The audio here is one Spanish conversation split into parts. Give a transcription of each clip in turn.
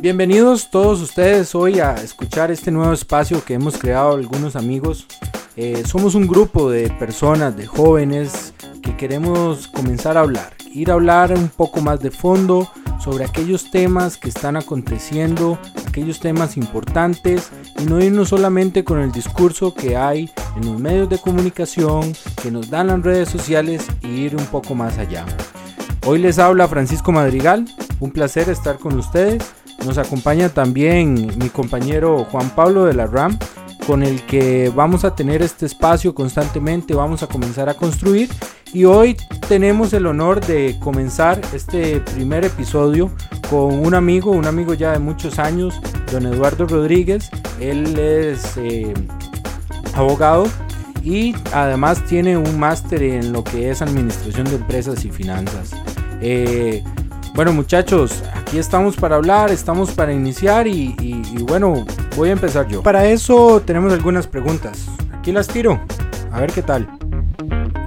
Bienvenidos todos ustedes hoy a escuchar este nuevo espacio que hemos creado algunos amigos. Eh, somos un grupo de personas, de jóvenes, que queremos comenzar a hablar, ir a hablar un poco más de fondo sobre aquellos temas que están aconteciendo, aquellos temas importantes y no irnos solamente con el discurso que hay en los medios de comunicación, que nos dan las redes sociales y ir un poco más allá. Hoy les habla Francisco Madrigal, un placer estar con ustedes. Nos acompaña también mi compañero Juan Pablo de la RAM, con el que vamos a tener este espacio constantemente, vamos a comenzar a construir y hoy tenemos el honor de comenzar este primer episodio con un amigo, un amigo ya de muchos años, don Eduardo Rodríguez. Él es eh, abogado y además tiene un máster en lo que es administración de empresas y finanzas. Eh, bueno muchachos, aquí estamos para hablar, estamos para iniciar y, y, bueno, voy a empezar yo. Para eso tenemos algunas preguntas. Aquí las tiro, a ver qué tal.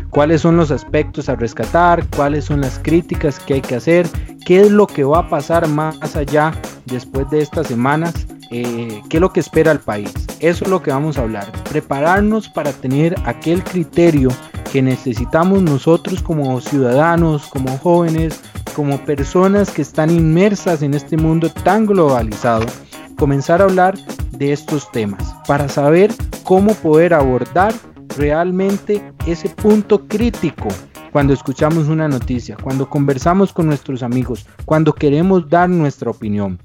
¿Cuáles son los aspectos a rescatar? ¿Cuáles son las críticas que hay que hacer? ¿Qué es lo que va a pasar más allá después de estas semanas? Eh, ¿Qué es lo que espera el país? Eso es lo que vamos a hablar. Prepararnos para tener aquel criterio que necesitamos nosotros como ciudadanos, como jóvenes, como personas que están inmersas en este mundo tan globalizado, comenzar a hablar de estos temas para saber cómo poder abordar realmente ese punto crítico cuando escuchamos una noticia, cuando conversamos con nuestros amigos, cuando queremos dar nuestra opinión.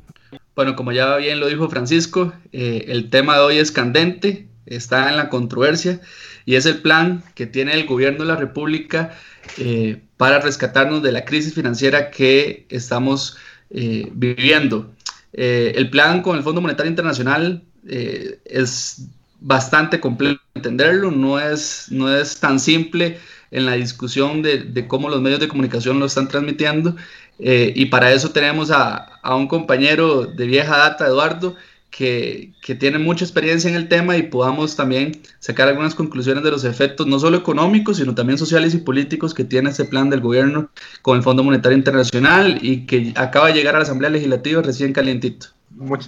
Bueno, como ya bien lo dijo Francisco, eh, el tema de hoy es candente, está en la controversia y es el plan que tiene el gobierno de la República eh, para rescatarnos de la crisis financiera que estamos eh, viviendo. Eh, el plan con el Fondo Monetario Internacional es bastante complejo entenderlo, no es, no es tan simple en la discusión de, de cómo los medios de comunicación lo están transmitiendo. y para eso tenemos a, a, un compañero de vieja data, Eduardo, que, tiene mucha experiencia en el tema y podamos también sacar algunas conclusiones de los efectos, no solo económicos, sino también sociales y políticos que tiene este plan del gobierno con el Fondo Monetario Internacional y que acaba de llegar a la Asamblea Legislativa recién calientito.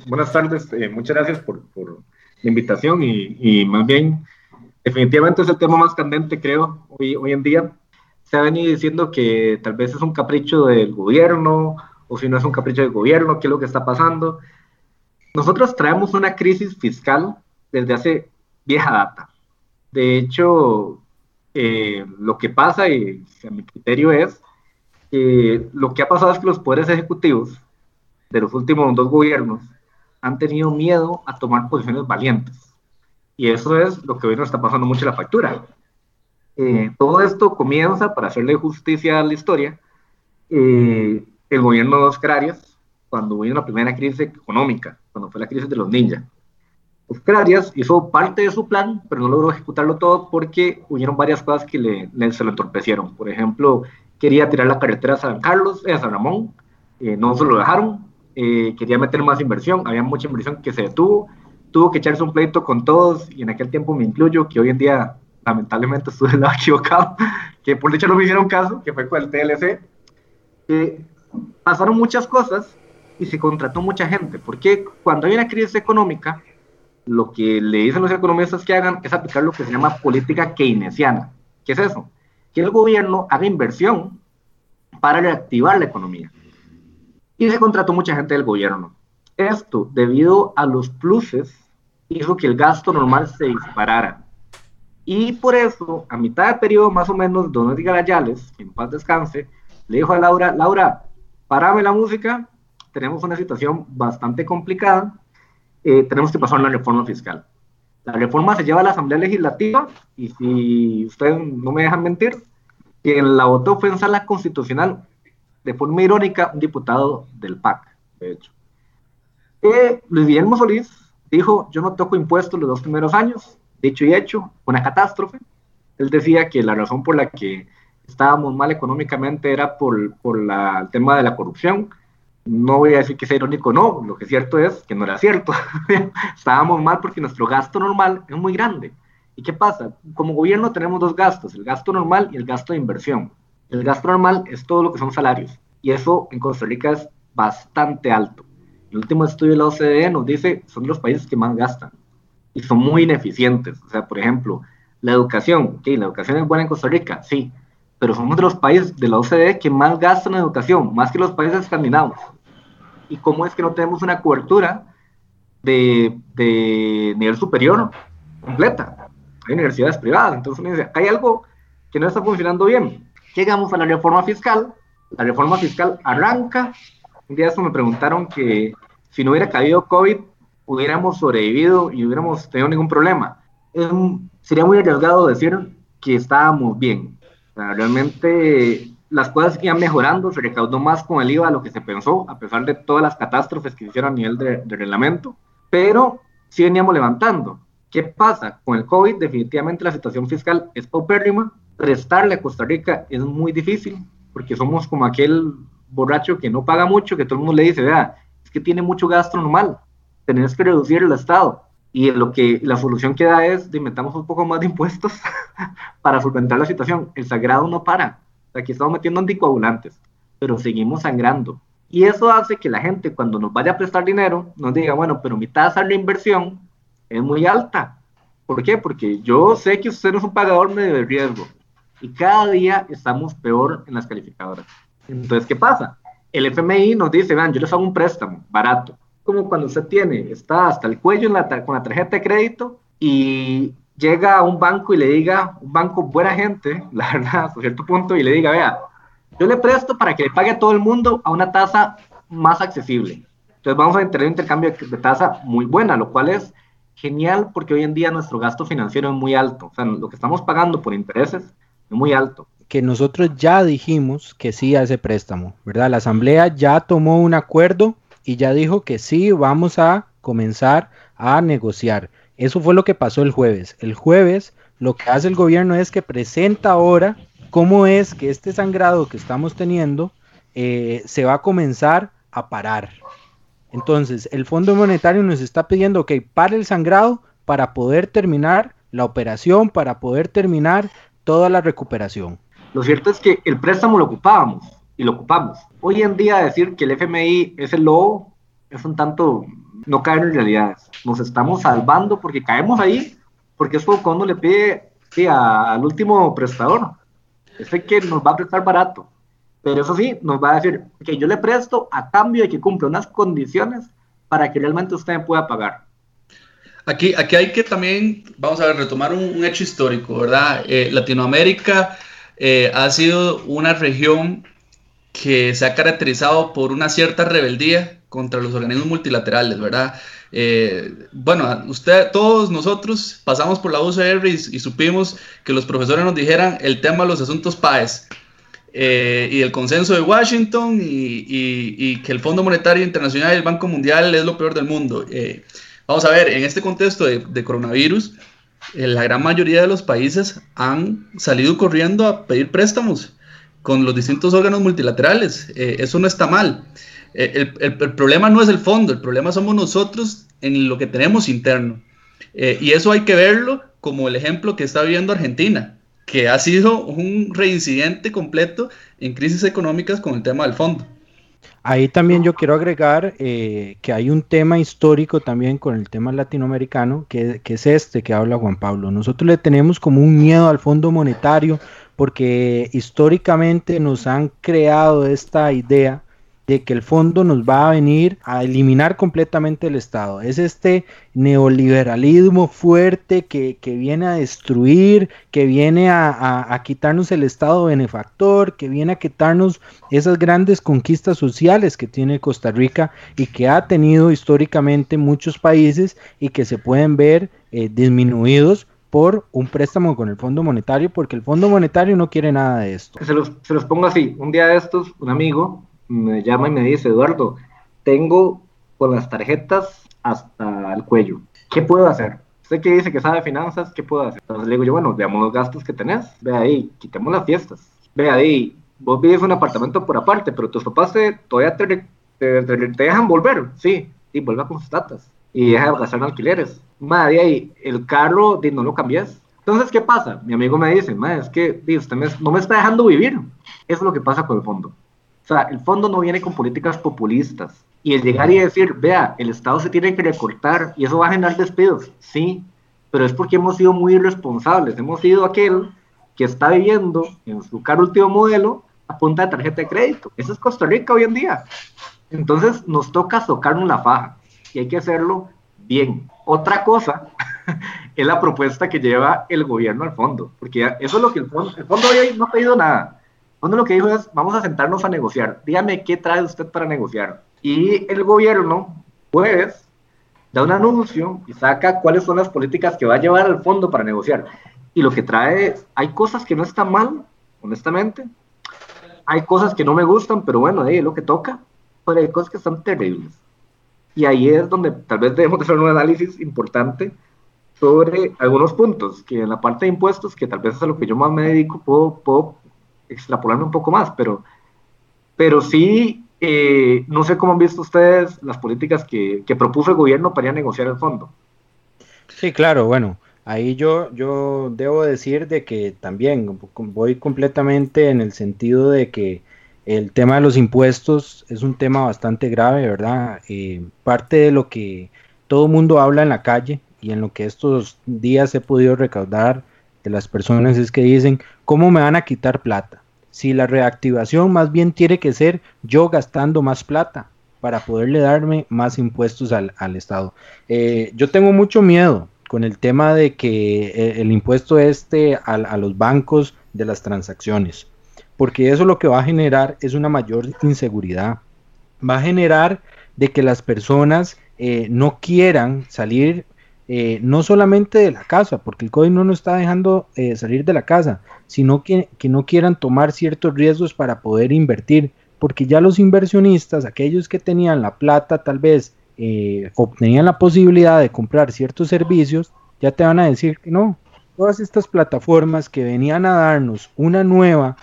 buenas tardes, eh, muchas gracias por, la invitación y, y, más bien, definitivamente es el tema más candente, creo, hoy, hoy en día. Se ha venido diciendo que tal vez es un capricho del gobierno o si no es un capricho del gobierno, qué es lo que está pasando nosotros traemos una crisis fiscal desde hace vieja data. De hecho, eh, lo que pasa, y a mi criterio es, que lo que ha pasado es que los poderes ejecutivos de los últimos dos gobiernos han tenido miedo a tomar posiciones valientes. Y eso es lo que hoy nos está pasando mucho en la factura. Eh, todo esto comienza, para hacerle justicia a la historia, eh, el gobierno de Oscar Arias, cuando hubo una primera crisis económica, cuando fue la crisis de los ninjas. Oscar Arias hizo parte de su plan, pero no logró ejecutarlo todo porque hubieron varias cosas que le, se lo entorpecieron. Por ejemplo, quería tirar la carretera a San Carlos, eh, a San Ramón, eh, no se lo dejaron, eh, quería meter más inversión, había mucha inversión que se detuvo, tuvo que echarse un pleito con todos, y en aquel tiempo me incluyo, que hoy en día lamentablemente estuve del lado equivocado, que por dicho no me hicieron caso, que fue con el TLC. pasaron muchas cosas y se contrató mucha gente, porque cuando hay una crisis económica, lo que le dicen los economistas que hagan es aplicar lo que se llama política keynesiana. ¿Qué es eso? Que el gobierno haga inversión para reactivar la economía. Y se contrató mucha gente del gobierno. Esto, debido a los pluses, hizo que el gasto normal se disparara. Y por eso, a mitad de periodo, más o menos, Don Edgar Ayales, en paz descanse, le dijo a Laura, Laura, parame la música tenemos una situación bastante complicada. Eh, tenemos que pasar una reforma fiscal. La reforma se lleva a la Asamblea Legislativa y si ustedes no me dejan mentir, quien la votó fue en sala constitucional de forma irónica un diputado del PAC, de hecho. Eh, Luis Guillermo Solís dijo, yo no toco impuestos los dos primeros años, dicho y hecho, una catástrofe. Él decía que la razón por la que estábamos mal económicamente era por, por la, el tema de la corrupción, no voy a decir que sea irónico, no, lo que es cierto es que no era cierto. Estábamos mal porque nuestro gasto normal es muy grande. ¿Y qué pasa? Como gobierno tenemos dos gastos, el gasto normal y el gasto de inversión. El gasto normal es todo lo que son salarios. y eso en Costa Rica es bastante alto. El último estudio de la OCDE nos dice son los países que más gastan y son muy ineficientes. O sea, por ejemplo, la educación, ¿ok? La educación es buena en Costa Rica, sí, pero somos de los países de la OCDE que más gastan en educación, más que los países escandinavos. ¿Y cómo es que no tenemos una cobertura de, de nivel superior completa? Hay universidades privadas, entonces uno dice, hay algo que no está funcionando bien. Llegamos a la reforma fiscal, la reforma fiscal arranca, un día eso me preguntaron que si no hubiera caído COVID, hubiéramos sobrevivido y hubiéramos tenido ningún problema sería muy arriesgado decir que estábamos bien. Realmente las cosas iban mejorando, se recaudó más con el IVA de lo que se pensó, a pesar de todas las catástrofes que hicieron a nivel de, reglamento, pero sí veníamos levantando. ¿Qué pasa? Con el COVID definitivamente la situación fiscal es paupérrima, prestarle a Costa Rica es muy difícil, porque somos como aquel borracho que no paga mucho, que todo el mundo le dice, vea, es que tiene mucho gasto normal, tenés que reducir el Estado y lo que la solución que da es de inventamos un poco más de impuestos para solventar la situación. El sagrado no para. Aquí estamos metiendo anticoagulantes, pero seguimos sangrando. Y eso hace que la gente cuando nos vaya a prestar dinero nos diga, bueno, pero mi tasa de inversión es muy alta. ¿Por qué? Porque yo sé que usted no es un pagador medio de riesgo. Y cada día estamos peor en las calificadoras. Entonces, ¿qué pasa? El FMI nos dice, vean, yo les hago un préstamo barato como cuando usted tiene, está hasta el cuello en la, con la tarjeta de crédito y llega a un banco y le diga, un banco buena gente, la verdad, a cierto punto, y le diga, vea, yo le presto para que le pague a todo el mundo a una tasa más accesible. Entonces vamos a tener un intercambio de tasa muy buena, lo cual es genial porque hoy en día nuestro gasto financiero es muy alto. O sea, lo que estamos pagando por intereses es muy alto. Que nosotros ya dijimos que sí a ese préstamo, ¿verdad? La Asamblea ya tomó un acuerdo y ya dijo que sí, vamos a comenzar a negociar. Eso fue lo que pasó el jueves. El jueves lo que hace el gobierno es que presenta ahora cómo es que este sangrado que estamos teniendo eh, se va a comenzar a parar. Entonces, el Fondo Monetario nos está pidiendo que pare el sangrado para poder terminar la operación, para poder terminar toda la recuperación. Lo cierto es que el préstamo lo ocupábamos y lo ocupamos. Hoy en día decir que el FMI es el lobo es un tanto no caer en realidades. Nos estamos salvando porque caemos ahí, porque es cuando le pide al último prestador. Es que nos va a prestar barato. Pero eso sí, nos va a decir que yo le presto a cambio de que cumpla unas condiciones para que realmente usted me pueda pagar. Aquí, aquí hay que también, vamos a ver, retomar un, hecho histórico, ¿verdad? Eh, Latinoamérica eh, ha sido una región que se ha caracterizado por una cierta rebeldía contra los organismos multilaterales, ¿verdad? Eh, bueno, usted, todos nosotros pasamos por la UCR y, supimos que los profesores nos dijeran el tema de los asuntos PAES eh, y el consenso de Washington y, que el Fondo Monetario Internacional y el Banco Mundial es lo peor del mundo. Eh, vamos a ver, en este contexto de coronavirus, la gran mayoría de los países han salido corriendo a pedir préstamos con los distintos órganos multilaterales. Eh, eso no está mal. Eh, el, problema no es el fondo, el problema somos nosotros en lo que tenemos interno. Eh, y eso hay que verlo como el ejemplo que está viviendo Argentina, que ha sido un reincidente completo en crisis económicas con el tema del fondo. Ahí también yo quiero agregar que hay un tema histórico también con el tema latinoamericano, que, que, es este que habla Juan Pablo. Nosotros le tenemos como un miedo al Fondo Monetario, porque históricamente nos han creado esta idea de que el fondo nos va a venir a eliminar completamente el Estado. Es este neoliberalismo fuerte que, viene a destruir, que viene a, quitarnos el Estado benefactor, que viene a quitarnos esas grandes conquistas sociales que tiene Costa Rica y que ha tenido históricamente muchos países y que se pueden ver eh, disminuidos por un préstamo con el Fondo Monetario, porque el Fondo Monetario no quiere nada de esto. Se los, se los pongo así, un día de estos, un amigo me llama y me dice, Eduardo, tengo con las tarjetas hasta el cuello, ¿qué puedo hacer? Usted que dice que sabe finanzas, ¿qué puedo hacer? Entonces le digo yo, bueno, veamos los gastos que tenés, ve ahí, quitemos las fiestas, ve ahí, vos vives un apartamento por aparte, pero tus papás te, todavía te, te, dejan volver, sí, y vuelva con sus datas y deja de gastar en alquileres. Madre, ahí el carro no lo cambias. Entonces, ¿qué pasa? Mi amigo me dice, madre, es que usted no me está dejando vivir. Eso es lo que pasa con el fondo. O sea, el fondo no viene con políticas populistas. Y el llegar y decir, vea, el Estado se tiene que recortar y eso va a generar despidos, sí, pero es porque hemos sido muy irresponsables. Hemos sido aquel que está viviendo en su carro último modelo a punta de tarjeta de crédito. Eso es Costa Rica hoy en día. Entonces nos toca tocarnos la faja y hay que hacerlo bien. Otra cosa es la propuesta que lleva el gobierno al fondo, porque eso es lo que el fondo, el fondo hoy no ha pedido nada. El fondo lo que dijo es, vamos a sentarnos a negociar. Dígame qué trae usted para negociar. Y el gobierno, pues, da un anuncio y saca cuáles son las políticas que va a llevar al fondo para negociar. Y lo que trae, hay cosas que no están mal, honestamente. Hay cosas que no me gustan, pero bueno, es lo que toca. Pero hay cosas que están terribles. Y ahí es donde tal vez debemos hacer un análisis importante sobre algunos puntos, que en la parte de impuestos, que tal vez es a lo que yo más me dedico, puedo, puedo extrapolarme un poco más, pero, pero sí eh, no sé cómo han visto ustedes las políticas que, propuso el gobierno para ir a negociar el fondo. Sí, claro, bueno, ahí yo, yo debo decir de que también voy completamente en el sentido de que el tema de los impuestos es un tema bastante grave, ¿verdad? Eh, parte de lo que todo el mundo habla en la calle y en lo que estos días he podido recaudar de las personas es que dicen, ¿cómo me van a quitar plata? si la reactivación más bien tiene que ser yo gastando más plata para poderle darme más impuestos al, Estado. Eh, yo tengo mucho miedo con el tema de que eh, el impuesto este a, los bancos de las transacciones, porque eso lo que va a generar es una mayor inseguridad. Va a generar de que las personas eh, no quieran salir eh, no solamente de la casa, porque el COVID no nos está dejando eh, salir de la casa, sino que, no quieran tomar ciertos riesgos para poder invertir, porque ya los inversionistas, aquellos que tenían la plata tal vez eh, obtenían la posibilidad de comprar ciertos servicios, ya te van a decir que no. Todas estas plataformas que venían a darnos una nueva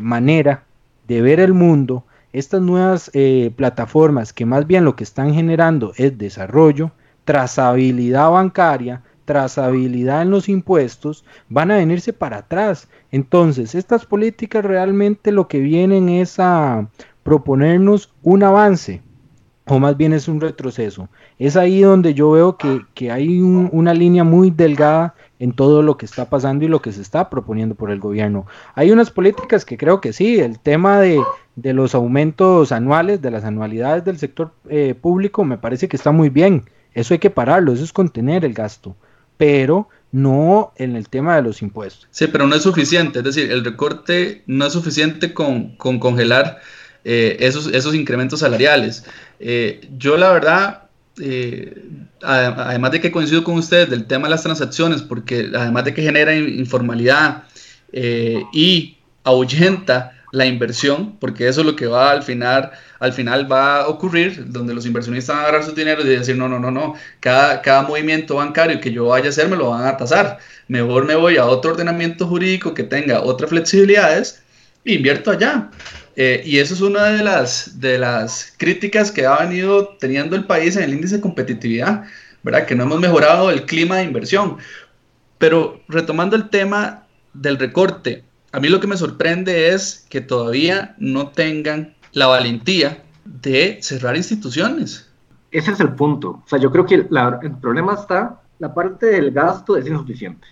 manera de ver el mundo, estas nuevas plataformas que más bien lo que están generando es desarrollo, trazabilidad bancaria, trazabilidad en los impuestos, van a venirse para atrás. Entonces, estas políticas realmente lo que vienen es a proponernos un avance, o más bien es un retroceso. Es ahí donde yo veo que, hay una línea muy delgada en todo lo que está pasando y lo que se está proponiendo por el gobierno. Hay unas políticas que creo que sí, el tema de, los aumentos anuales, de las anualidades del sector eh, público, me parece que está muy bien eso hay que pararlo, eso es contener el gasto, pero no en el tema de los impuestos. Sí, pero no es suficiente, es decir, el recorte no es suficiente con, congelar eh, esos, esos incrementos salariales. Eh, yo la verdad, eh, además de que coincido con ustedes del tema de las transacciones, porque además de que genera informalidad y ahuyenta la inversión, porque eso es lo que va al final, al final va a ocurrir, donde los inversionistas van a agarrar su dinero y decir, no, no, no, no, cada, cada movimiento bancario que yo vaya a hacer me lo van a tasar. Mejor me voy a otro ordenamiento jurídico que tenga otras flexibilidades e invierto allá. Eh, y eso es una de las, de las críticas que ha venido teniendo el país en el índice de competitividad, ¿verdad? Que no hemos mejorado el clima de inversión. Pero retomando el tema del recorte, a mí lo que me sorprende es que todavía no tengan la valentía de cerrar instituciones. Ese es el punto. O sea, yo creo que el problema está, la parte del gasto es insuficiente.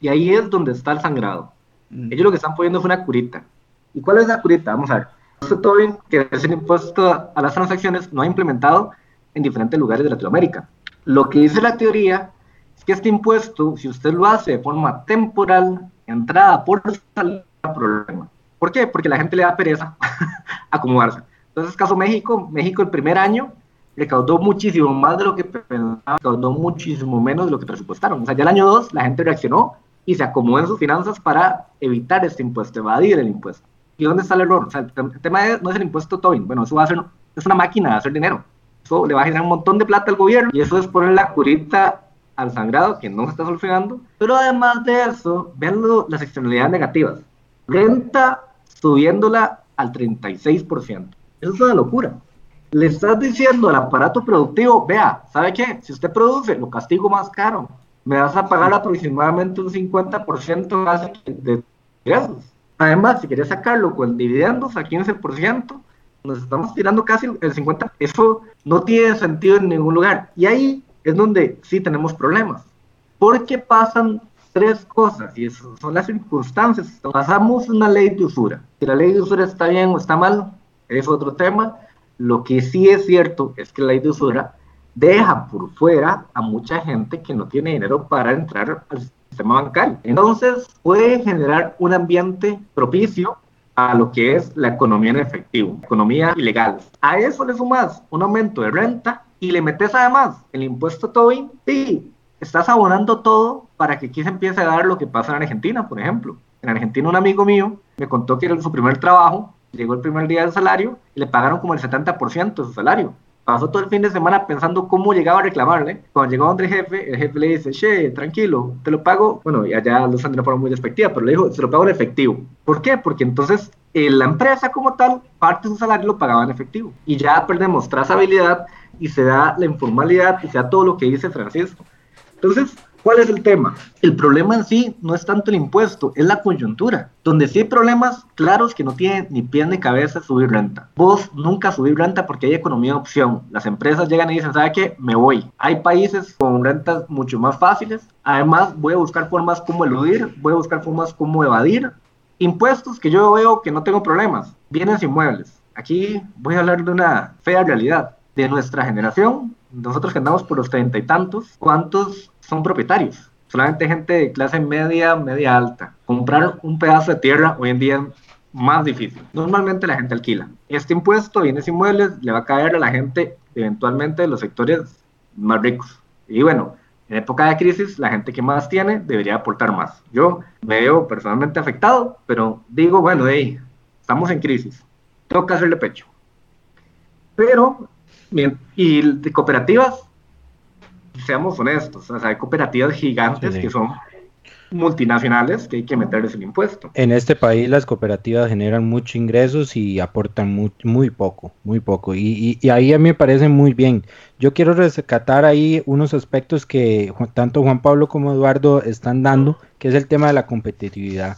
Y ahí es donde está el sangrado. Mm. Ellos lo que están poniendo es una curita. ¿Y cuál es la curita? Vamos a ver. Este Tobin, que es el impuesto a las transacciones, no ha implementado en diferentes lugares de Latinoamérica. Lo que dice la teoría es que este impuesto, si usted lo hace de forma temporal, entrada por salida, problema. ¿Por qué? Porque la gente le da pereza acomodarse. Entonces, caso México, México el primer año recaudó muchísimo más de lo que pensaba, recaudó muchísimo menos de lo que presupuestaron. O sea, ya el año 2 la gente reaccionó y se acomodó en sus finanzas para evitar este impuesto, evadir el impuesto. ¿Y dónde está el error? O sea, el tema no es el impuesto Tobin, bueno, eso va a ser, es una máquina de hacer dinero. Eso le va a generar un montón de plata al gobierno y eso es poner la curita al sangrado que no se está solucionando. Pero además de eso, vean las externalidades negativas. Renta subiéndola al 36%. Eso es una locura. Le estás diciendo al aparato productivo, vea, ¿sabe qué? Si usted produce, lo castigo más caro. Me vas a pagar aproximadamente un 50% de ingresos. Además, si querés sacarlo con dividendos a 15%, nos estamos tirando casi el 50%. Eso no tiene sentido en ningún lugar. Y ahí es donde sí tenemos problemas. Porque pasan tres cosas, y eso son las circunstancias. Pasamos una ley de usura. Si la ley de usura está bien o está mal, es otro tema. Lo que sí es cierto es que la ley de usura deja por fuera a mucha gente que no tiene dinero para entrar al sistema bancario. Entonces puede generar un ambiente propicio a lo que es la economía en efectivo, economía ilegal. A eso le sumas un aumento de renta y le metes además el impuesto Tobin, sí, estás abonando todo para que aquí se empiece a dar lo que pasa en Argentina, por ejemplo. En Argentina un amigo mío me contó que era su primer trabajo, llegó el primer día del salario y le pagaron como el 70% de su salario. Pasó todo el fin de semana pensando cómo llegaba a reclamarle. Cuando llegó donde el jefe, el jefe le dice, che, tranquilo, te lo pago. Bueno, y allá lo usan de una forma muy despectiva, pero le dijo, se lo pago en efectivo. ¿Por qué? Porque entonces eh, la empresa como tal, parte de su salario lo pagaba en efectivo. Y ya perdemos trazabilidad y se da la informalidad y se da todo lo que dice Francisco. Entonces, ¿cuál es el tema? El problema en sí no es tanto el impuesto, es la coyuntura, donde sí hay problemas claros que no tienen ni pie ni cabeza subir renta. Vos nunca subís renta porque hay economía de opción. Las empresas llegan y dicen, ¿sabe qué? Me voy. Hay países con rentas mucho más fáciles. Además, voy a buscar formas como eludir, voy a buscar formas como evadir. Impuestos que yo veo que no tengo problemas. Bienes inmuebles. Aquí voy a hablar de una fea realidad. De nuestra generación, nosotros que andamos por los treinta y tantos, ¿cuántos son propietarios? Solamente gente de clase media, media alta. Comprar un pedazo de tierra hoy en día es más difícil. Normalmente la gente alquila. Este impuesto, bienes inmuebles, le va a caer a la gente eventualmente de los sectores más ricos. Y bueno, en época de crisis, la gente que más tiene debería aportar más. Yo me veo personalmente afectado, pero digo, bueno, hey, estamos en crisis. Que hacerle pecho. Pero y de cooperativas, seamos honestos, hay cooperativas gigantes que son multinacionales que hay que meterles el impuesto. En este país las cooperativas generan muchos ingresos y aportan muy, muy poco, muy poco. Y, y, ahí a mí me parece muy bien. Yo quiero rescatar ahí unos aspectos que tanto Juan Pablo como Eduardo están dando, que es el tema de la competitividad.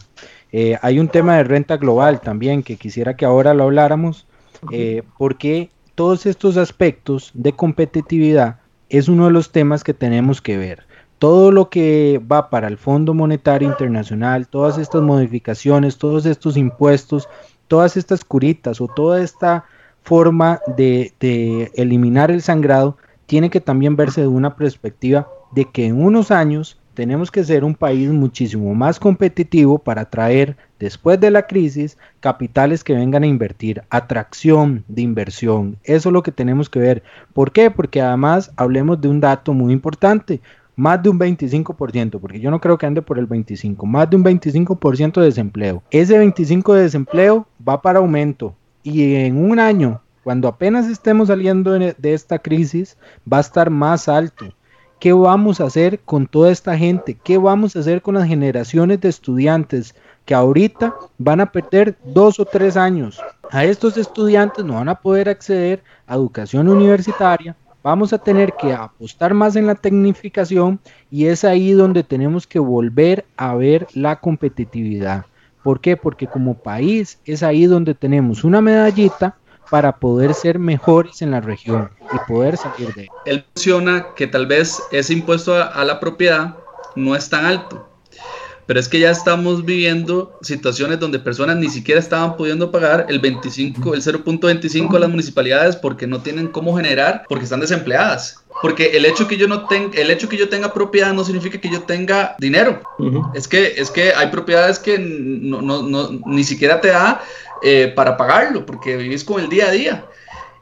Eh, hay un tema de renta global también que quisiera que ahora lo habláramos, eh, porque todos estos aspectos de competitividad es uno de los temas que tenemos que ver. Todo lo que va para el Fondo Monetario Internacional, todas estas modificaciones, todos estos impuestos, todas estas curitas o toda esta forma de, de eliminar el sangrado, tiene que también verse de una perspectiva de que en unos años tenemos que ser un país muchísimo más competitivo para atraer, después de la crisis, capitales que vengan a invertir, atracción de inversión. Eso es lo que tenemos que ver. ¿Por qué? Porque además hablemos de un dato muy importante. Más de un 25%, porque yo no creo que ande por el 25%, más de un 25% de desempleo. Ese 25% de desempleo va para aumento y en un año, cuando apenas estemos saliendo de esta crisis, va a estar más alto. ¿Qué vamos a hacer con toda esta gente? ¿Qué vamos a hacer con las generaciones de estudiantes que ahorita van a perder dos o tres años? A estos estudiantes no van a poder acceder a educación universitaria. Vamos a tener que apostar más en la tecnificación y es ahí donde tenemos que volver a ver la competitividad. ¿Por qué? Porque como país es ahí donde tenemos una medallita para poder ser mejores en la región y poder salir de él. Él menciona que tal vez ese impuesto a, la propiedad no es tan alto, pero es que ya estamos viviendo situaciones donde personas ni siquiera estaban pudiendo pagar el 25, el 0.25 a las municipalidades porque no tienen cómo generar, porque están desempleadas. Porque el hecho que yo no tenga, el hecho que yo tenga propiedad no significa que yo tenga dinero. Es que es que hay propiedades que no, no, no, ni siquiera te da eh, para pagarlo, porque vivís con el día a día.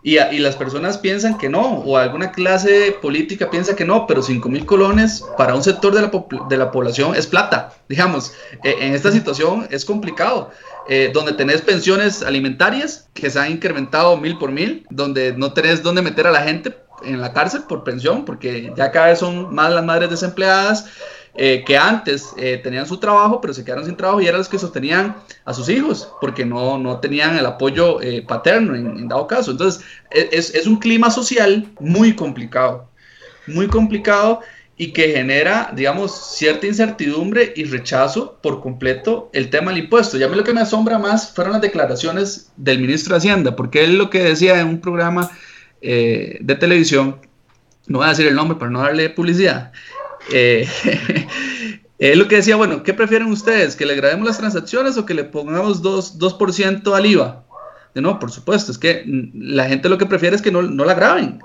Y, y, las personas piensan que no, o alguna clase política piensa que no, pero 5 mil colones para un sector de la, de la población es plata. Digamos, eh, en esta situación es complicado. Eh, donde tenés pensiones alimentarias que se han incrementado mil por mil, donde no tenés dónde meter a la gente en la cárcel por pensión, porque ya cada vez son más las madres desempleadas, eh, que antes eh, tenían su trabajo, pero se quedaron sin trabajo y eran los que sostenían a sus hijos, porque no, no tenían el apoyo eh, paterno en, dado caso. Entonces, e, es, es, un clima social muy complicado, muy complicado. y que genera, digamos, cierta incertidumbre y rechazo por completo el tema del impuesto. Y a mí lo que me asombra más fueron las declaraciones del ministro de Hacienda, porque él lo que decía en un programa de televisión, no voy a decir el nombre para no darle publicidad, eh, lo que decía, bueno, ¿qué prefieren ustedes? ¿Que le grabemos las transacciones o que le pongamos 2%, 2 al IVA? No, por supuesto, es que la gente lo que prefiere es que no, no la graben,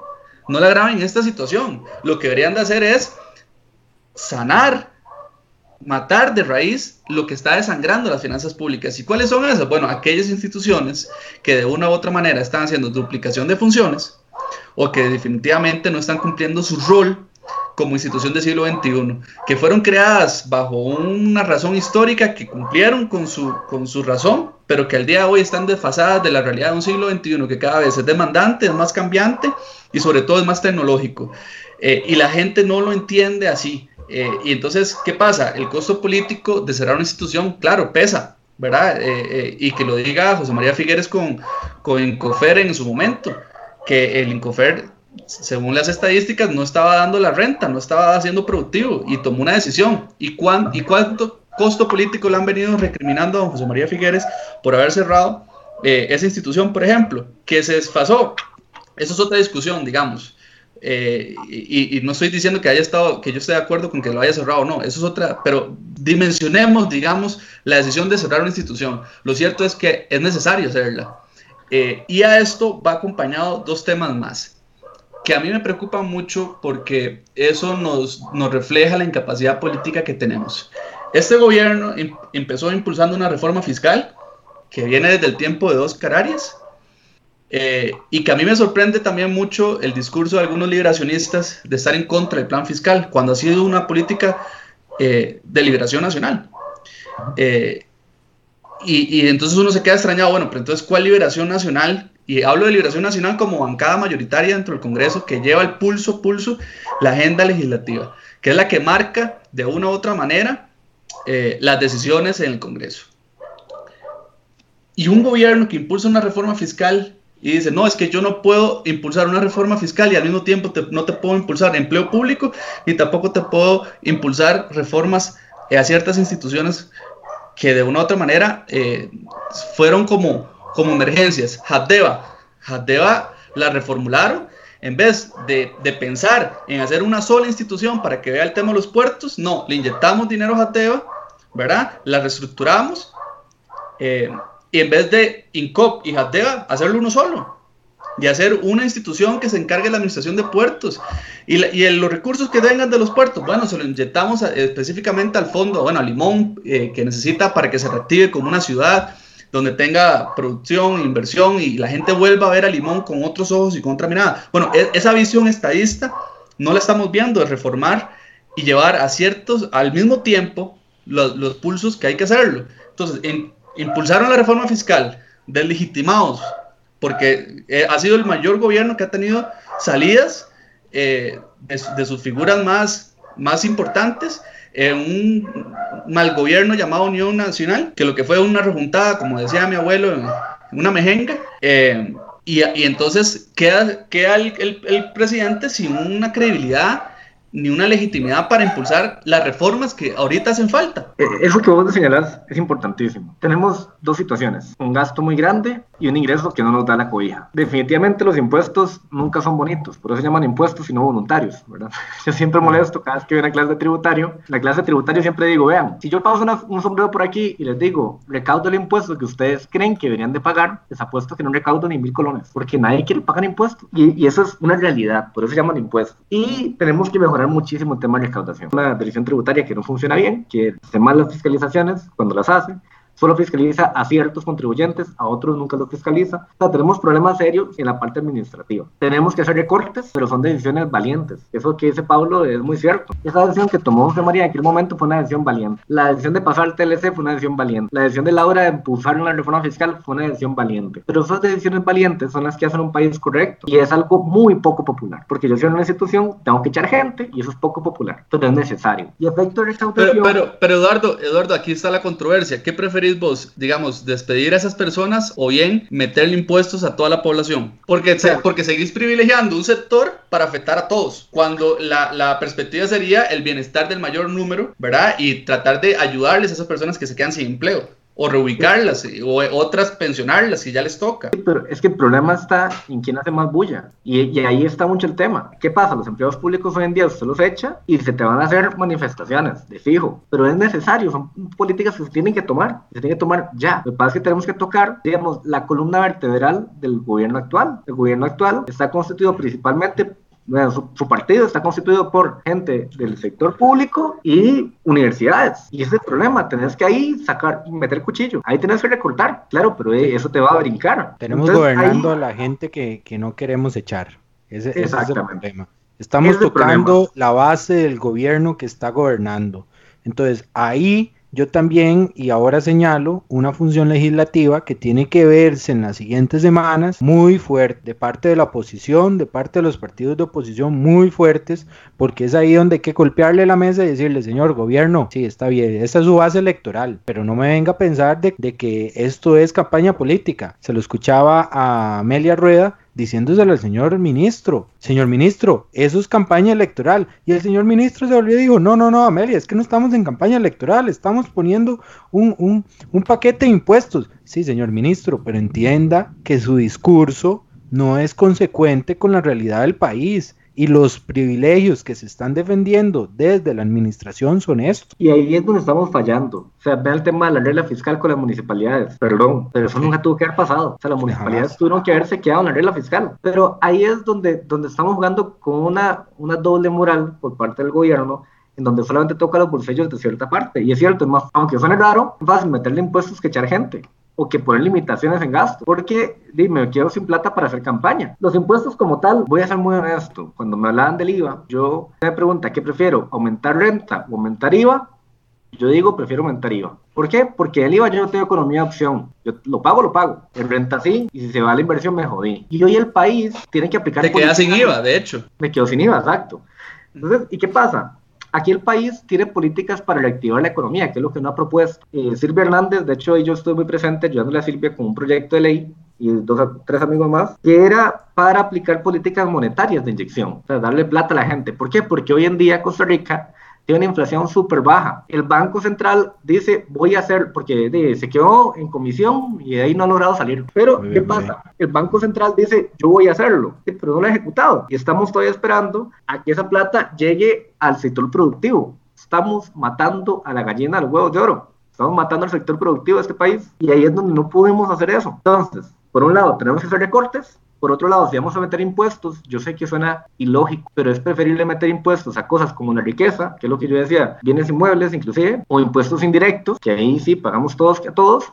no la graben en esta situación. Lo que deberían de hacer es sanar, matar de raíz lo que está desangrando las finanzas públicas. ¿Y cuáles son esas? Bueno, aquellas instituciones que de una u otra manera están haciendo duplicación de funciones o que definitivamente no están cumpliendo su rol como institución del siglo XXI, que fueron creadas bajo una razón histórica, que cumplieron con su, con su razón, pero que al día de hoy están desfasadas de la realidad de un siglo XXI que cada vez es demandante, es más cambiante y sobre todo es más tecnológico. Eh, y la gente no lo entiende así. Eh, y entonces, ¿qué pasa? El costo político de cerrar una institución, claro, pesa, ¿verdad? Eh, y que lo diga José María Figueres con, con Incofer en su momento, que el Incofer, según las estadísticas, no estaba dando la renta, no estaba siendo productivo y tomó una decisión. ¿Y, cuán, y cuánto costo político le han venido recriminando a don José María Figueres por haber cerrado esa institución, por ejemplo, que se desfasó? Eso es otra discusión, digamos. Eh, y, no estoy diciendo que haya estado, que yo esté de acuerdo con que lo haya cerrado o no, eso es otra, pero dimensionemos, digamos, la decisión de cerrar una institución. Lo cierto es que es necesario hacerla. Eh, y a esto va acompañado dos temas más, que a mí me preocupan mucho porque eso nos, nos refleja la incapacidad política que tenemos. Este gobierno em, empezó impulsando una reforma fiscal que viene desde el tiempo de dos Arias, eh, y que a mí me sorprende también mucho el discurso de algunos liberacionistas de estar en contra del plan fiscal, cuando ha sido una política eh, de liberación nacional. Eh, y, entonces uno se queda extrañado, bueno, pero entonces, ¿cuál liberación nacional? Y hablo de liberación nacional como bancada mayoritaria dentro del Congreso que lleva el pulso, pulso, la agenda legislativa, que es la que marca de una u otra manera las decisiones en el Congreso. Y un gobierno que impulsa una reforma fiscal y dice, no, es que yo no puedo impulsar una reforma fiscal y al mismo tiempo no te puedo impulsar empleo público y tampoco te puedo impulsar reformas a ciertas instituciones que de una u otra manera eh, fueron como, como emergencias. Hadeva, Hadeva la reformularon en vez de, de, pensar en hacer una sola institución para que vea el tema de los puertos, no, le inyectamos dinero a Hadeva, ¿verdad? La reestructuramos. Eh, y en vez de INCOP y JATEA, hacerlo uno solo y hacer una institución que se encargue de la administración de puertos y, y los recursos que vengan de los puertos, bueno, se lo inyectamos específicamente al fondo, bueno, a Limón, eh, que necesita para que se reactive como una ciudad donde tenga producción, inversión y la gente vuelva a ver a Limón con otros ojos y con otra mirada. Bueno, e, esa visión estadista no la estamos viendo de reformar y llevar a ciertos, al mismo tiempo, los, los pulsos que hay que hacerlo. Entonces, en, impulsaron la reforma fiscal, deslegitimados, porque eh, ha sido el mayor gobierno que ha tenido salidas eh, de, sus figuras más, más importantes en un mal gobierno llamado Unión Nacional, que lo que fue una rejuntada, como decía mi abuelo, una mejenga. Eh, y, entonces queda, queda el, el presidente sin una credibilidad ni una legitimidad para impulsar las reformas que ahorita hacen falta. Eh, eso que vos señalás es importantísimo. Tenemos dos situaciones, un gasto muy grande y un ingreso que no nos da la cobija. Definitivamente los impuestos nunca son bonitos, por eso se llaman impuestos y no voluntarios, ¿verdad? Yo siempre molesto cada vez que veo una clase de tributario, la clase de tributario siempre digo, vean, si yo paso un sombrero por aquí y les digo, recaudo el impuesto que ustedes creen que deberían de pagar, les apuesto que no recaudo ni mil colones, porque nadie quiere pagar impuestos. Y, y eso es una realidad, por eso se llaman impuestos. Y tenemos que mejorar muchísimo el tema de recaudación. Una dirección tributaria que no funciona bien, que se mal las fiscalizaciones cuando las hace, solo fiscaliza a ciertos contribuyentes, a otros nunca los fiscaliza. O sea, tenemos problemas serios en la parte administrativa. Tenemos que hacer recortes, pero son decisiones valientes. Eso que dice Pablo es muy cierto. Esa decisión que tomó José María en aquel momento fue una decisión valiente. La decisión de pasar al TLC fue una decisión valiente. La decisión de Laura de impulsar una reforma fiscal fue una decisión valiente. Pero esas decisiones valientes son las que hacen un país correcto y es algo muy poco popular. Porque yo soy una institución, tengo que echar gente y eso es poco popular. Entonces es necesario. Y efecto de recaudación. Pero, pero, pero Eduardo, Eduardo, aquí está la controversia. ¿Qué preferís? Preferís vos? Digamos, despedir a esas personas o bien meterle impuestos a toda la población. Porque, porque seguís privilegiando un sector para afectar a todos, cuando la, la perspectiva sería el bienestar del mayor número, ¿verdad? Y tratar de ayudarles a esas personas que se quedan sin empleo o reubicarlas o otras pensionarlas si ya les toca. pero es que el problema está en quién hace más bulla y, y, ahí está mucho el tema. ¿Qué pasa? Los empleados públicos hoy en día usted los echa y se te van a hacer manifestaciones de fijo, pero es necesario, son políticas que se tienen que tomar, se tienen que tomar ya. Lo que pasa es que tenemos que tocar, digamos, la columna vertebral del gobierno actual. El gobierno actual está constituido principalmente su, partido está constituido por gente del sector público y universidades. Y ese es el problema, tenés que ahí sacar, meter el cuchillo. Ahí tenés que recortar, claro, pero eso te va a brincar. Tenemos gobernando a la gente que, que, no queremos echar. Ese, ese es el problema. Estamos tocando la base del gobierno que está gobernando. Entonces, ahí yo también, y ahora señalo, una función legislativa que tiene que verse en las siguientes semanas muy fuerte, de parte de la oposición, de parte de los partidos de oposición muy fuertes, porque es ahí donde hay que golpearle la mesa y decirle, señor gobierno, sí, está bien, esta es su base electoral, pero no me venga a pensar de, de que esto es campaña política. Se lo escuchaba a Amelia Rueda diciéndoselo al señor ministro, señor ministro, eso es campaña electoral. Y el señor ministro se volvió y dijo, no, no, no, Amelia, es que no estamos en campaña electoral, estamos poniendo un, un, un paquete de impuestos. Sí, señor ministro, pero entienda que su discurso no es consecuente con la realidad del país y los privilegios que se están defendiendo desde la administración son estos. Y ahí es donde estamos fallando. O sea, ve el tema de la regla fiscal con las municipalidades. Perdón, pero eso nunca tuvo que haber pasado. O sea, las municipalidades tuvieron que haberse quedado en la regla fiscal. Pero ahí es donde, donde estamos jugando con una, una doble moral por parte del gobierno en donde solamente toca los bolsillos de cierta parte. Y es cierto, es más, aunque suene raro, es fácil meterle impuestos que echar gente o que poner limitaciones en gasto, porque dime, me quedo sin plata para hacer campaña. Los impuestos como tal, voy a ser muy honesto, cuando me hablaban del IVA, yo me pregunta, ¿qué prefiero? ¿Aumentar renta o aumentar IVA? Yo digo, prefiero aumentar IVA. ¿Por qué? Porque el IVA yo no tengo economía de opción. Yo lo pago, lo pago. En renta sí, y si se va la inversión me jodí. Y hoy el país tiene que aplicar... Te quedas sin IVA, de hecho. Me quedo sin IVA, exacto. Entonces, ¿y qué pasa? Aquí el país tiene políticas para reactivar la economía, que es lo que no ha propuesto. Eh, Silvia Hernández, de hecho, yo estuve muy presente ayudándole a Silvia con un proyecto de ley y dos tres amigos más, que era para aplicar políticas monetarias de inyección, o sea, darle plata a la gente. ¿Por qué? Porque hoy en día Costa Rica tiene una inflación súper baja. El Banco Central dice, voy a hacer, porque se quedó en comisión y de ahí no ha logrado salir. Pero, ¿qué pasa? El Banco Central dice, yo voy a hacerlo, pero no lo ha ejecutado. Y estamos todavía esperando a que esa plata llegue al sector productivo. Estamos matando a la gallina de los huevos de oro. Estamos matando al sector productivo de este país y ahí es donde no podemos hacer eso. Entonces, por un lado, tenemos que hacer recortes, por otro lado, si vamos a meter impuestos, yo sé que suena ilógico, pero es preferible meter impuestos a cosas como la riqueza, que es lo que yo decía, bienes inmuebles inclusive, o impuestos indirectos, que ahí sí pagamos todos que a todos,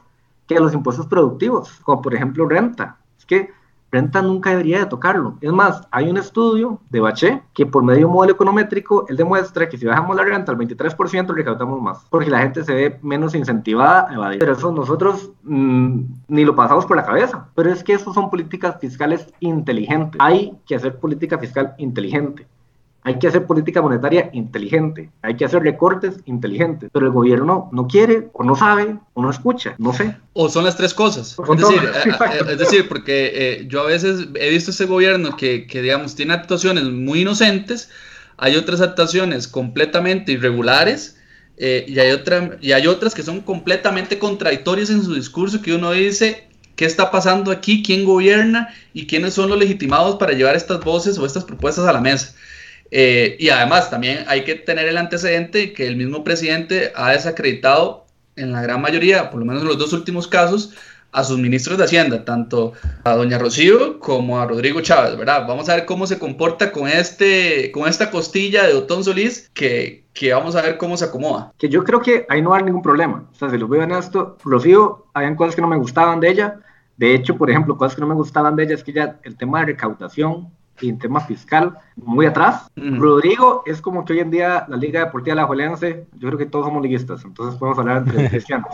que a los impuestos productivos, como por ejemplo renta. Es que renta nunca debería de tocarlo. Es más, hay un estudio de Bache que por medio de un modelo econométrico, él demuestra que si bajamos la renta al 23% recaudamos más, porque la gente se ve menos incentivada a evadir. Pero eso nosotros mmm, ni lo pasamos por la cabeza. Pero es que eso son políticas fiscales inteligentes. Hay que hacer política fiscal inteligente. Hay que hacer política monetaria inteligente, hay que hacer recortes inteligentes, pero el gobierno no quiere, o no sabe, o no escucha, no sé. O son las tres cosas. Es decir, es decir, porque eh, yo a veces he visto ese gobierno que, que, digamos, tiene actuaciones muy inocentes, hay otras actuaciones completamente irregulares, eh, y, hay otra, y hay otras que son completamente contradictorias en su discurso, que uno dice, ¿qué está pasando aquí? ¿Quién gobierna? ¿Y quiénes son los legitimados para llevar estas voces o estas propuestas a la mesa? Eh, y además también hay que tener el antecedente que el mismo presidente ha desacreditado en la gran mayoría, por lo menos en los dos últimos casos, a sus ministros de Hacienda, tanto a doña Rocío como a Rodrigo Chávez, ¿verdad? Vamos a ver cómo se comporta con, este, con esta costilla de Otón Solís, que, que vamos a ver cómo se acomoda. Que yo creo que ahí no hay ningún problema. O sea, si lo veo en esto, Rocío, habían cosas que no me gustaban de ella. De hecho, por ejemplo, cosas que no me gustaban de ella es que ya el tema de recaudación y en tema fiscal muy atrás. Rodrigo es como que hoy en día la Liga Deportiva La Juelense, yo creo que todos somos liguistas, entonces podemos hablar entre cristianos.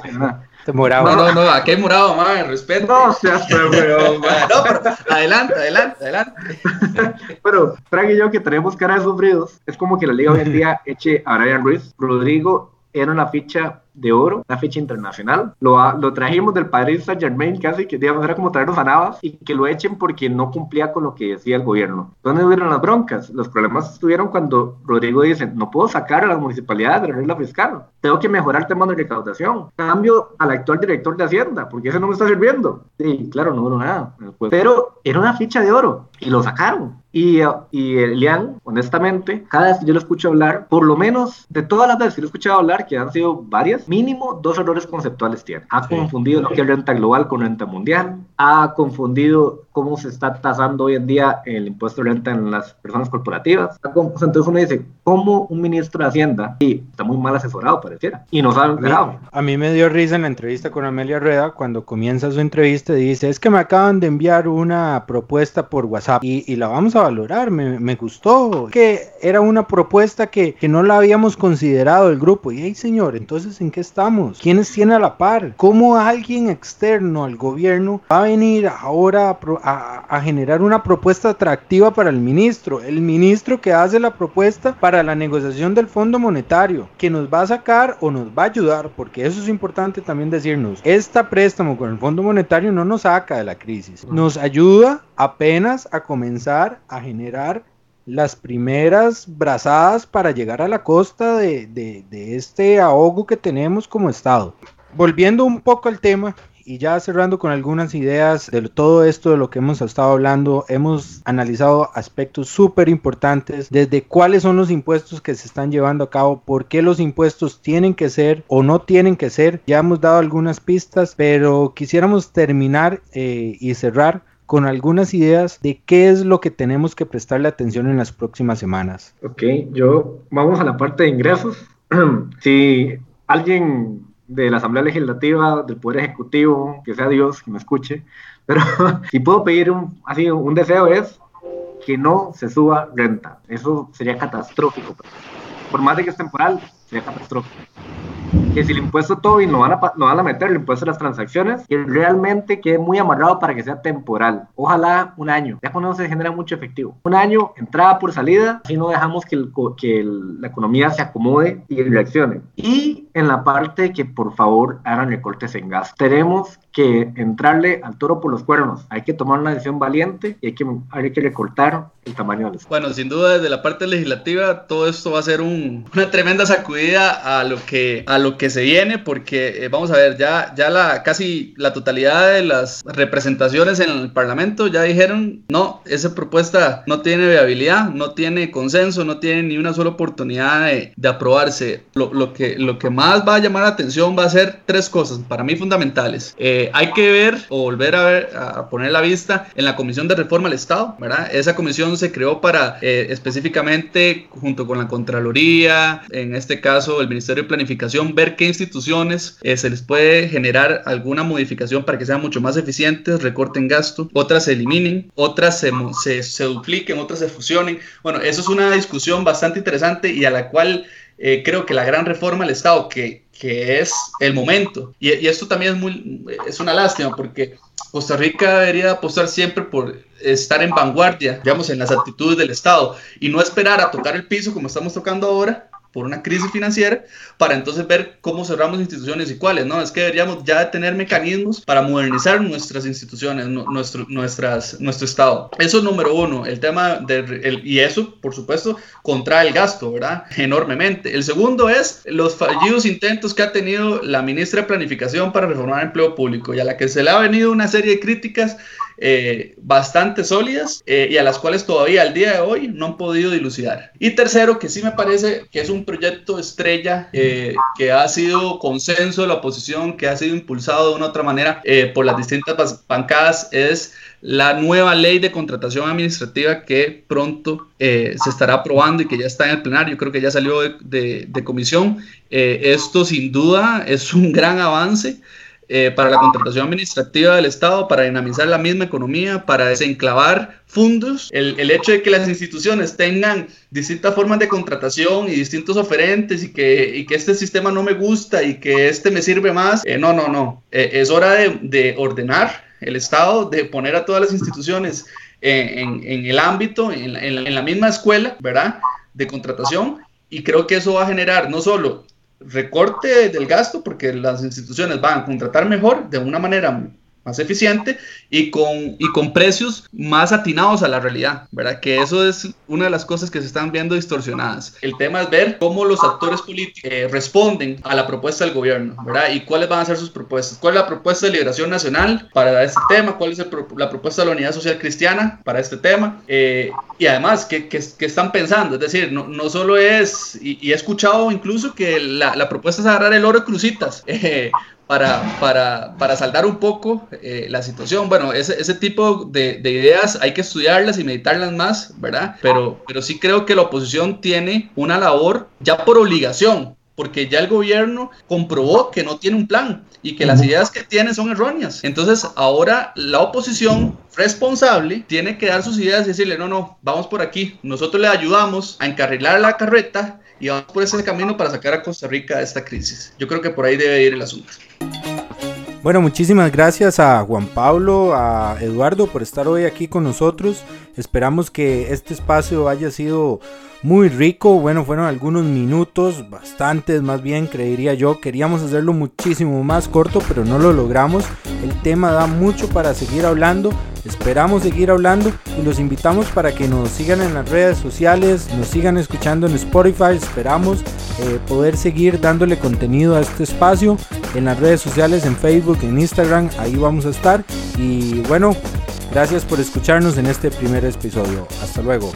morado. No, no, no, aquí hay morado, madre, respeto. No seas pero, no, pero adelante, adelante, adelante. pero Frank y yo que tenemos cara de sufridos, es como que la Liga hoy en día eche a Brian Ruiz. Rodrigo era una ficha de oro, una ficha internacional. Lo, lo trajimos del Paris Saint Germain casi, que digamos, era como traernos a Navas y que lo echen porque no cumplía con lo que decía el gobierno. ¿Dónde hubieron las broncas? Los problemas estuvieron cuando Rodrigo dice, no puedo sacar a las municipalidades de la regla fiscal, tengo que mejorar el tema de recaudación. Cambio al actual director de Hacienda, porque ese no me está sirviendo. Sí, claro, no hubo nada. Pero era una ficha de oro y lo sacaron. Y, y Elian, honestamente, cada vez que yo lo escucho hablar, por lo menos de todas las veces que lo he escuchado hablar, que han sido varias, mínimo dos errores conceptuales tiene. Ha confundido lo que es renta global con renta mundial, ha confundido cómo se está tasando hoy en día el impuesto de renta en las personas corporativas. Entonces uno dice, ¿cómo un ministro de Hacienda, y está muy mal asesorado pareciera, y no sabe a, a mí me dio risa en la entrevista con Amelia Rueda cuando comienza su entrevista y dice, es que me acaban de enviar una propuesta por WhatsApp y, y la vamos a valorar, me, me, gustó, que era una propuesta que, que, no la habíamos considerado el grupo. Y, hey señor, entonces ¿en qué estamos? ¿Quiénes tiene a la par? ¿Cómo alguien externo al gobierno va a venir ahora a, a, a generar una propuesta atractiva para el ministro? El ministro que hace la propuesta para la negociación del Fondo Monetario, que nos va a sacar o nos va a ayudar, porque eso es importante también decirnos, este préstamo con el Fondo Monetario no nos saca de la crisis, nos ayuda apenas a comenzar a generar las primeras brazadas para llegar a la costa de, de, de, este ahogo que tenemos como Estado. Volviendo un poco al tema y ya cerrando con algunas ideas de todo esto de lo que hemos estado hablando, hemos analizado aspectos súper importantes, desde cuáles son los impuestos que se están llevando a cabo, por qué los impuestos tienen que ser o no tienen que ser, ya hemos dado algunas pistas, pero quisiéramos terminar eh, y cerrar con algunas ideas de qué es lo que tenemos que prestarle atención en las próximas semanas. Ok, yo vamos a la parte de ingresos. si alguien de la Asamblea Legislativa, del Poder Ejecutivo, que sea Dios, que me escuche, pero si puedo pedir un, así, un deseo es que no se suba renta. Eso sería catastrófico. Por más de que es temporal, sería catastrófico que si el impuesto Tobin lo van, a, lo van a meter, el impuesto de las transacciones, que realmente quede muy amarrado para que sea temporal. Ojalá un año. Ya con eso se genera mucho efectivo. Un año, entrada por salida, así no dejamos que, el, que el, la economía se acomode y reaccione. Y en la parte que por favor hagan recortes en gas. Tenemos que entrarle al toro por los cuernos. Hay que tomar una decisión valiente y hay que, hay que recortar el tamaño Bueno, sin duda desde la parte legislativa todo esto va a ser un, una tremenda sacudida a lo que a lo que se viene porque eh, vamos a ver ya ya la casi la totalidad de las representaciones en el Parlamento ya dijeron no esa propuesta no tiene viabilidad, no tiene consenso, no tiene ni una sola oportunidad de, de aprobarse. Lo, lo, que lo que más va a llamar la atención va a ser tres cosas para mí fundamentales. Eh, hay que ver o volver a ver a poner la vista en la Comisión de Reforma al Estado, ¿verdad? Esa comisión se creó para eh, específicamente junto con la Contraloría, en este caso el Ministerio de Planificación, ver qué instituciones eh, se les puede generar alguna modificación para que sean mucho más eficientes, recorten gasto, otras se eliminen, otras se, se, se dupliquen, otras se fusionen. Bueno, eso es una discusión bastante interesante y a la cual eh, creo que la gran reforma al Estado, que, que es el momento, y, esto también es, muy, es una lástima porque Costa Rica debería apostar siempre por estar en vanguardia, digamos, en las actitudes del Estado y no esperar a tocar el piso como estamos tocando ahora por una crisis financiera, para entonces ver cómo cerramos instituciones y cuáles, ¿no? Es que deberíamos ya tener mecanismos para modernizar nuestras instituciones, nuestro, nuestras, nuestro Estado. Eso es número uno, el tema de, el, y eso, por supuesto, contrae el gasto, ¿verdad? Enormemente. El segundo es los fallidos intentos que ha tenido la ministra de Planificación para reformar el empleo público y a la que se le ha venido una serie de críticas eh, bastante sólidas eh, y a las cuales todavía al día de hoy no han podido dilucidar. Y tercero, que sí me parece que es un proyecto estrella eh, que ha sido consenso de la oposición, que ha sido impulsado de una u otra manera eh, por las distintas bancadas, es la nueva ley de contratación administrativa que pronto se estará aprobando y que ya está en el plenario, yo creo que ya salió de comisión. esto sin duda es un gran avance. Eh, para la contratación administrativa del Estado, para dinamizar la misma economía, para desenclavar fondos. El, hecho de que las instituciones tengan distintas formas de contratación y distintos oferentes y que, este sistema no me gusta y que este me sirve más, eh, no, no, no. Eh, es hora de, de, ordenar el Estado, de poner a todas las instituciones en, en el ámbito, en la, en la misma escuela, ¿verdad? De contratación. Y creo que eso va a generar no solo recorte del gasto porque las instituciones van a contratar mejor de una manera más eficiente y con, y con precios más atinados a la realidad, ¿verdad? Que eso es una de las cosas que se están viendo distorsionadas. El tema es ver cómo los actores políticos eh, responden a la propuesta del gobierno, ¿verdad? Y cuáles van a ser sus propuestas. ¿Cuál es la propuesta de liberación nacional para este tema? ¿Cuál es la propuesta de la unidad social cristiana para este tema? Eh, y además, ¿qué, ¿qué, qué, están pensando? Es decir, no, no solo es, y, he escuchado incluso que la, la, propuesta es agarrar el oro de crucitas. Eh, para, para, para saldar un poco eh, la situación. Bueno, ese, ese tipo de, de, ideas hay que estudiarlas y meditarlas más, ¿verdad? Pero, pero sí creo que la oposición tiene una labor ya por obligación, porque ya el gobierno comprobó que no tiene un plan y que las ideas que tiene son erróneas. Entonces ahora la oposición responsable tiene que dar sus ideas y decirle, no, no, vamos por aquí, nosotros le ayudamos a encarrilar la carreta y vamos por ese camino para sacar a Costa Rica de esta crisis. Yo creo que por ahí debe ir el asunto. Bueno, muchísimas gracias a Juan Pablo, a Eduardo por estar hoy aquí con nosotros. Esperamos que este espacio haya sido muy rico. Bueno, fueron algunos minutos, bastantes más bien, creería yo. Queríamos hacerlo muchísimo más corto, pero no lo logramos. El tema da mucho para seguir hablando. Esperamos seguir hablando y los invitamos para que nos sigan en las redes sociales, nos sigan escuchando en Spotify. Esperamos eh, poder seguir dándole contenido a este espacio en las redes sociales, en Facebook, en Instagram. Ahí vamos a estar. Y bueno, gracias por escucharnos en este primer episodio. Hasta luego.